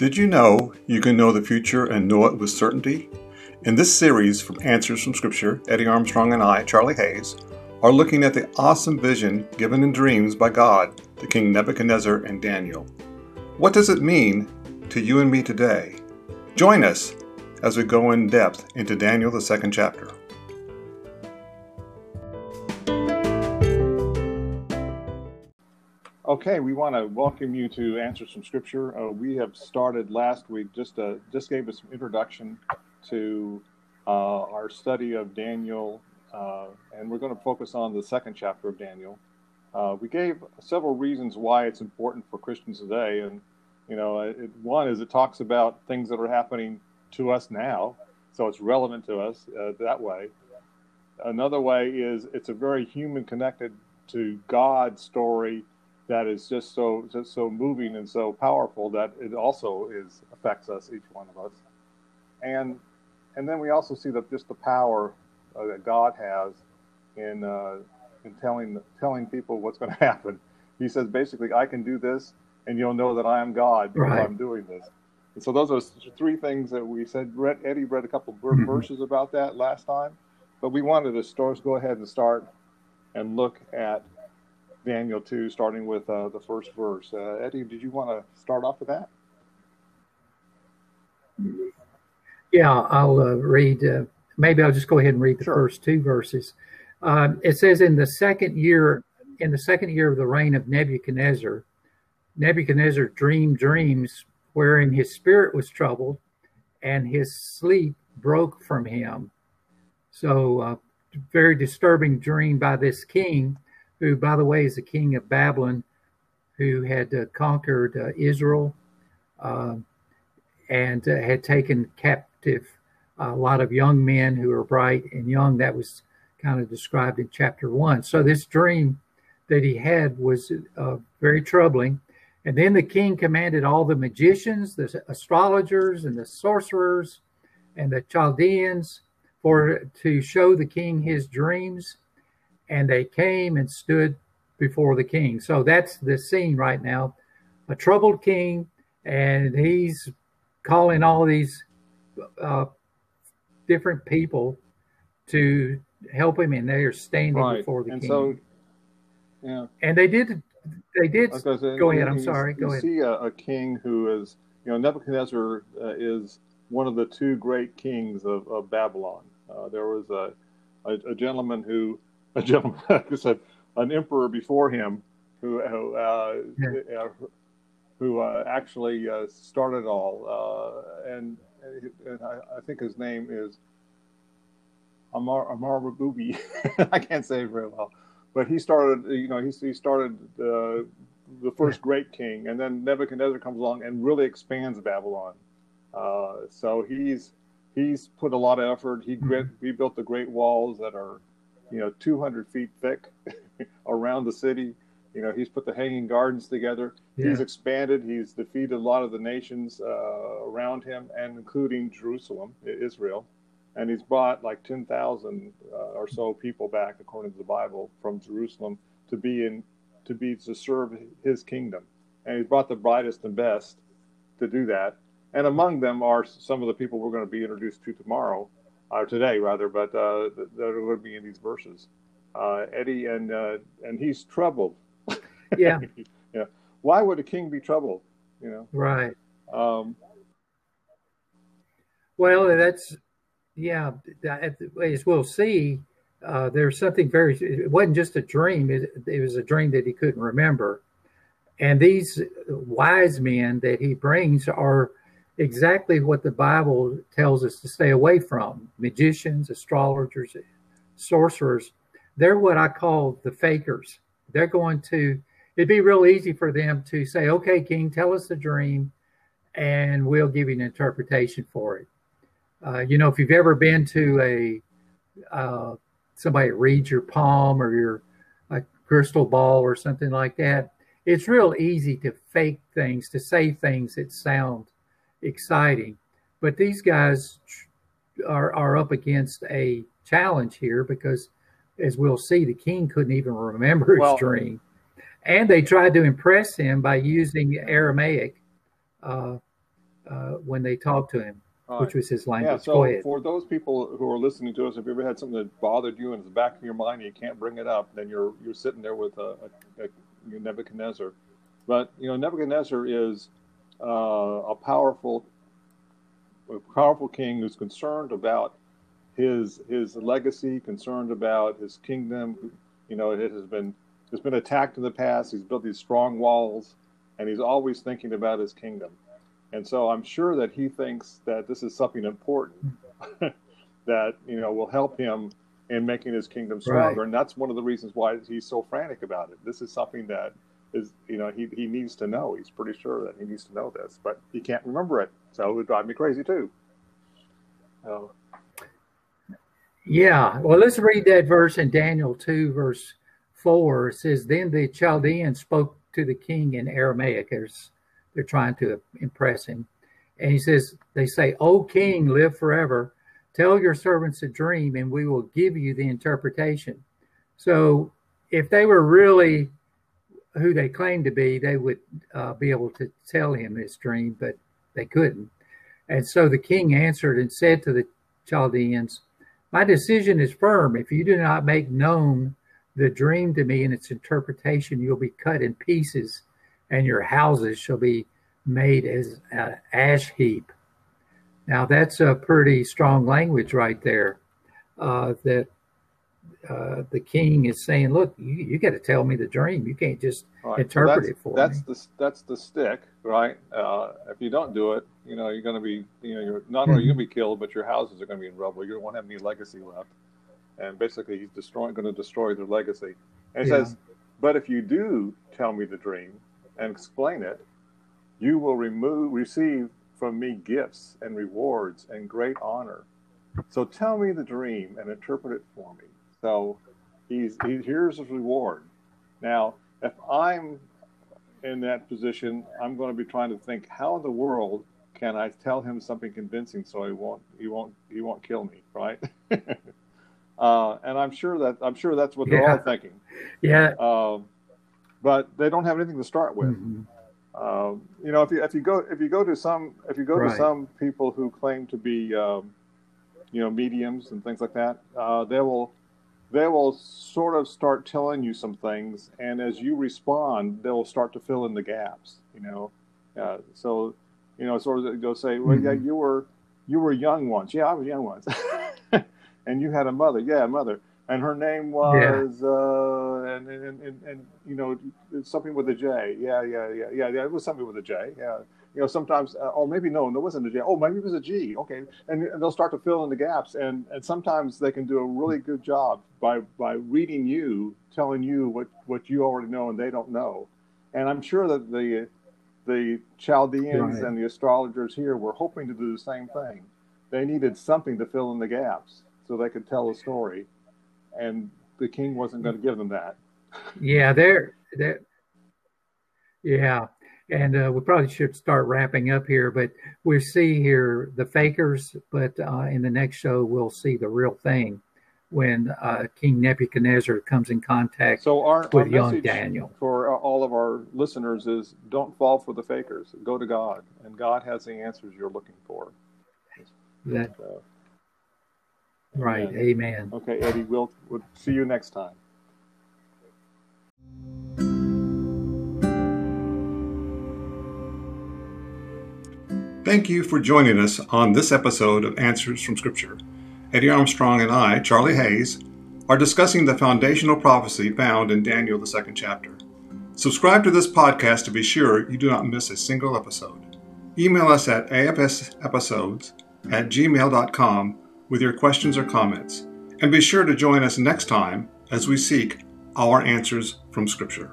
Did you know you can know the future and know it with certainty? In this series from Answers from Scripture, Eddie Armstrong and I, Charlie Hayes, are looking at the awesome vision given in dreams by God to King Nebuchadnezzar and Daniel. What does it mean to you and me today? Join us as we go in depth into Daniel, the second chapter. Okay, we want to welcome you to Answers from Scripture. Uh, we have started last week, just uh, just gave us some introduction to uh, our study of Daniel, uh, and we're going to focus on the second chapter of Daniel. Uh, we gave several reasons why it's important for Christians today, and you know, it, one is it talks about things that are happening to us now, so it's relevant to us uh, that way. Another way is it's a very human connected to God story that is just so just so moving and so powerful that it also is affects us each one of us and and then we also see that just the power uh, that God has in uh, in telling telling people what's going to happen. He says basically, I can do this, and you'll know that I am God because right. I'm doing this. And so those are three things that we said. Read, Eddie read a couple of mm-hmm. verses about that last time, but we wanted to start, go ahead and start and look at Daniel 2, starting with uh, the first verse. Uh, Eddie, did you want to start off with that? Yeah, I'll uh, read. Uh, maybe I'll just go ahead and read the sure. first two verses. Um, it says, "In the second year, in the second year of the reign of Nebuchadnezzar, Nebuchadnezzar dreamed dreams wherein his spirit was troubled, and his sleep broke from him." So, uh, very disturbing dream by this king who, by the way, is the king of Babylon, who had uh, conquered uh, Israel uh, and uh, had taken captive a lot of young men who were bright and young. That was kind of described in chapter one. So this dream that he had was uh, very troubling. And then the king commanded all the magicians, the astrologers, and the sorcerers, and the Chaldeans for to show the king his dreams and they came and stood before the king. So that's the scene right now. A troubled king, and he's calling all these uh, different people to help him, and they are standing right. before the and king. So, yeah, and they did. They did. Say, go ahead. I'm sorry. Go you ahead. See a, a, king who is, you know, Nebuchadnezzar uh, is one of the two great kings of, of Babylon. Uh, there was a, a, a gentleman who a gentleman, I said, an emperor before him who who, uh, yeah. who uh, actually uh, started all, uh, and, and I, I, think his name is Amar Amar Rabubi. I can't say it very well, but he started. You know, he he started the the first great king, and then Nebuchadnezzar comes along and really expands Babylon. Uh, so he's he's put a lot of effort. He mm-hmm. rebuilt the great walls that are you know, 200 feet thick around the city. You know, he's put the Hanging Gardens together. Yeah. He's expanded. He's defeated a lot of the nations uh, around him, and including Jerusalem, Israel. And he's brought like 10,000 uh, or so people back, according to the Bible, from Jerusalem to be in, to be to serve his kingdom. And he's brought the brightest and best to do that. And among them are some of the people we're going to be introduced to tomorrow or today rather, but uh, that are going to be in these verses. Uh, Eddie and uh, and he's troubled. Yeah. yeah. Why would a king be troubled? You know. Right. Um, well, that's yeah. As we'll see, uh, there's something very. It wasn't just a dream. It, it was a dream that he couldn't remember. And these wise men that he brings are exactly what the Bible tells us to stay away from magicians, astrologers, sorcerers. They're what I call the fakers. They're going to, it'd be real easy for them to say, okay, King, tell us the dream, and we'll give you an interpretation for it. Uh, you know, if you've ever been to a, uh, somebody reads your palm or your crystal ball or something like that, it's real easy to fake things, to say things that sound exciting. But these guys are, are up against a challenge here because, as we'll see, the king couldn't even remember his well, dream. And they tried to impress him by using Aramaic. Uh, uh, when they talked to him, All which was his Yeah, language. so Go ahead. for those people who are listening to us, if you ever had something that bothered you and it's back in your mind and you can't bring it up, then you're you're sitting there with a, a, a Nebuchadnezzar. But you know, Nebuchadnezzar is uh, a powerful, a powerful king who's concerned about his his legacy, concerned about his kingdom. You know, it has been it's been attacked in the past. He's built these strong walls, and he's always thinking about his kingdom. And so I'm sure that he thinks that this is something important that you know will help him in making his kingdom stronger. Right. And that's one of the reasons why he's so frantic about it. This is something that is you know he, he needs to know. He's pretty sure that he needs to know this, but he can't remember it. So it would drive me crazy too. So, Yeah, well, let's read that verse in Daniel 2, verse 4. It says, Then the Chaldeans spoke to the king in Aramaic. There's, they're trying to impress him. And he says, They say, O king, live forever. Tell your servants a dream, and we will give you the interpretation. So if they were really who they claimed to be, they would uh, be able to tell him his dream, but they couldn't. And so the king answered and said to the Chaldeans, My decision is firm. If you do not make known the dream to me and its interpretation, you'll be cut in pieces, and your houses shall be made as an ash heap. Now, that's a pretty strong language right there. Uh, that uh, the king is saying, Look, you, you got to tell me the dream. You can't just right, interpret that's, it for that's me. the that's the stick, right? Uh, if you don't do it, you know you're going to be you know you're not only are you going to be killed, but your houses are going to be in rubble. You won't have any legacy left, and basically he's destroying going to destroy their legacy. And it Yeah. says, but if you do tell me the dream and explain it, you will remove receive from me gifts and rewards and great honor. So tell me the dream and interpret it for me. So he's he, here's his reward. Now, if I'm in that position, I'm going to be trying to think, how in the world can I tell him something convincing so he won't he won't he won't kill me, right? uh, and I'm sure that I'm sure that's what they're all thinking. Yeah. Um, but they don't have anything to start with. Mhm. Um, you know, if you if you go if you go to some if you go to some people who claim to be um, you know mediums and things like that, uh, they will they will sort of start telling you some things, and as you respond, they will start to fill in the gaps. You know, uh, so you know, sort of they'll say, well, yeah, Mhm. you were you were young once. Yeah, I was young once, and you had a mother. Yeah, a mother. And her name was, uh, and, and, and, and, you know, it's something with a J. Yeah, yeah, yeah, yeah, yeah. It was something with a J. Yeah. You know, sometimes, uh, or maybe no, there wasn't a J. Oh, maybe it was a G. Okay. And, and they'll start to fill in the gaps. And, and sometimes they can do a really good job by, by reading you, telling you what, what you already know and they don't know. And I'm sure that the, the Chaldeans Right. and the astrologers here were hoping to do the same thing. They needed something to fill in the gaps so they could tell a story. And the king wasn't going to give them that. Yeah, they're, they're yeah. And uh, we probably should start wrapping up here, but we see here the fakers, but uh, in the next show, we'll see the real thing when uh, King Nebuchadnezzar comes in contact So our, our with young Daniel. for all of our listeners is don't fall for the fakers. Go to God, and God has the answers you're looking for. That, So, right. Amen. Amen. okay, Eddie, we'll, we'll see you next time. Thank you for joining us on this episode of Answers from Scripture. Eddie Armstrong and I, Charlie Hayes, are discussing the foundational prophecy found in Daniel, the second chapter. Subscribe to this podcast to be sure you do not miss a single episode. Email us at afsepisodes at gmail.com with your questions or comments. And be sure to join us next time as we seek our answers from Scripture.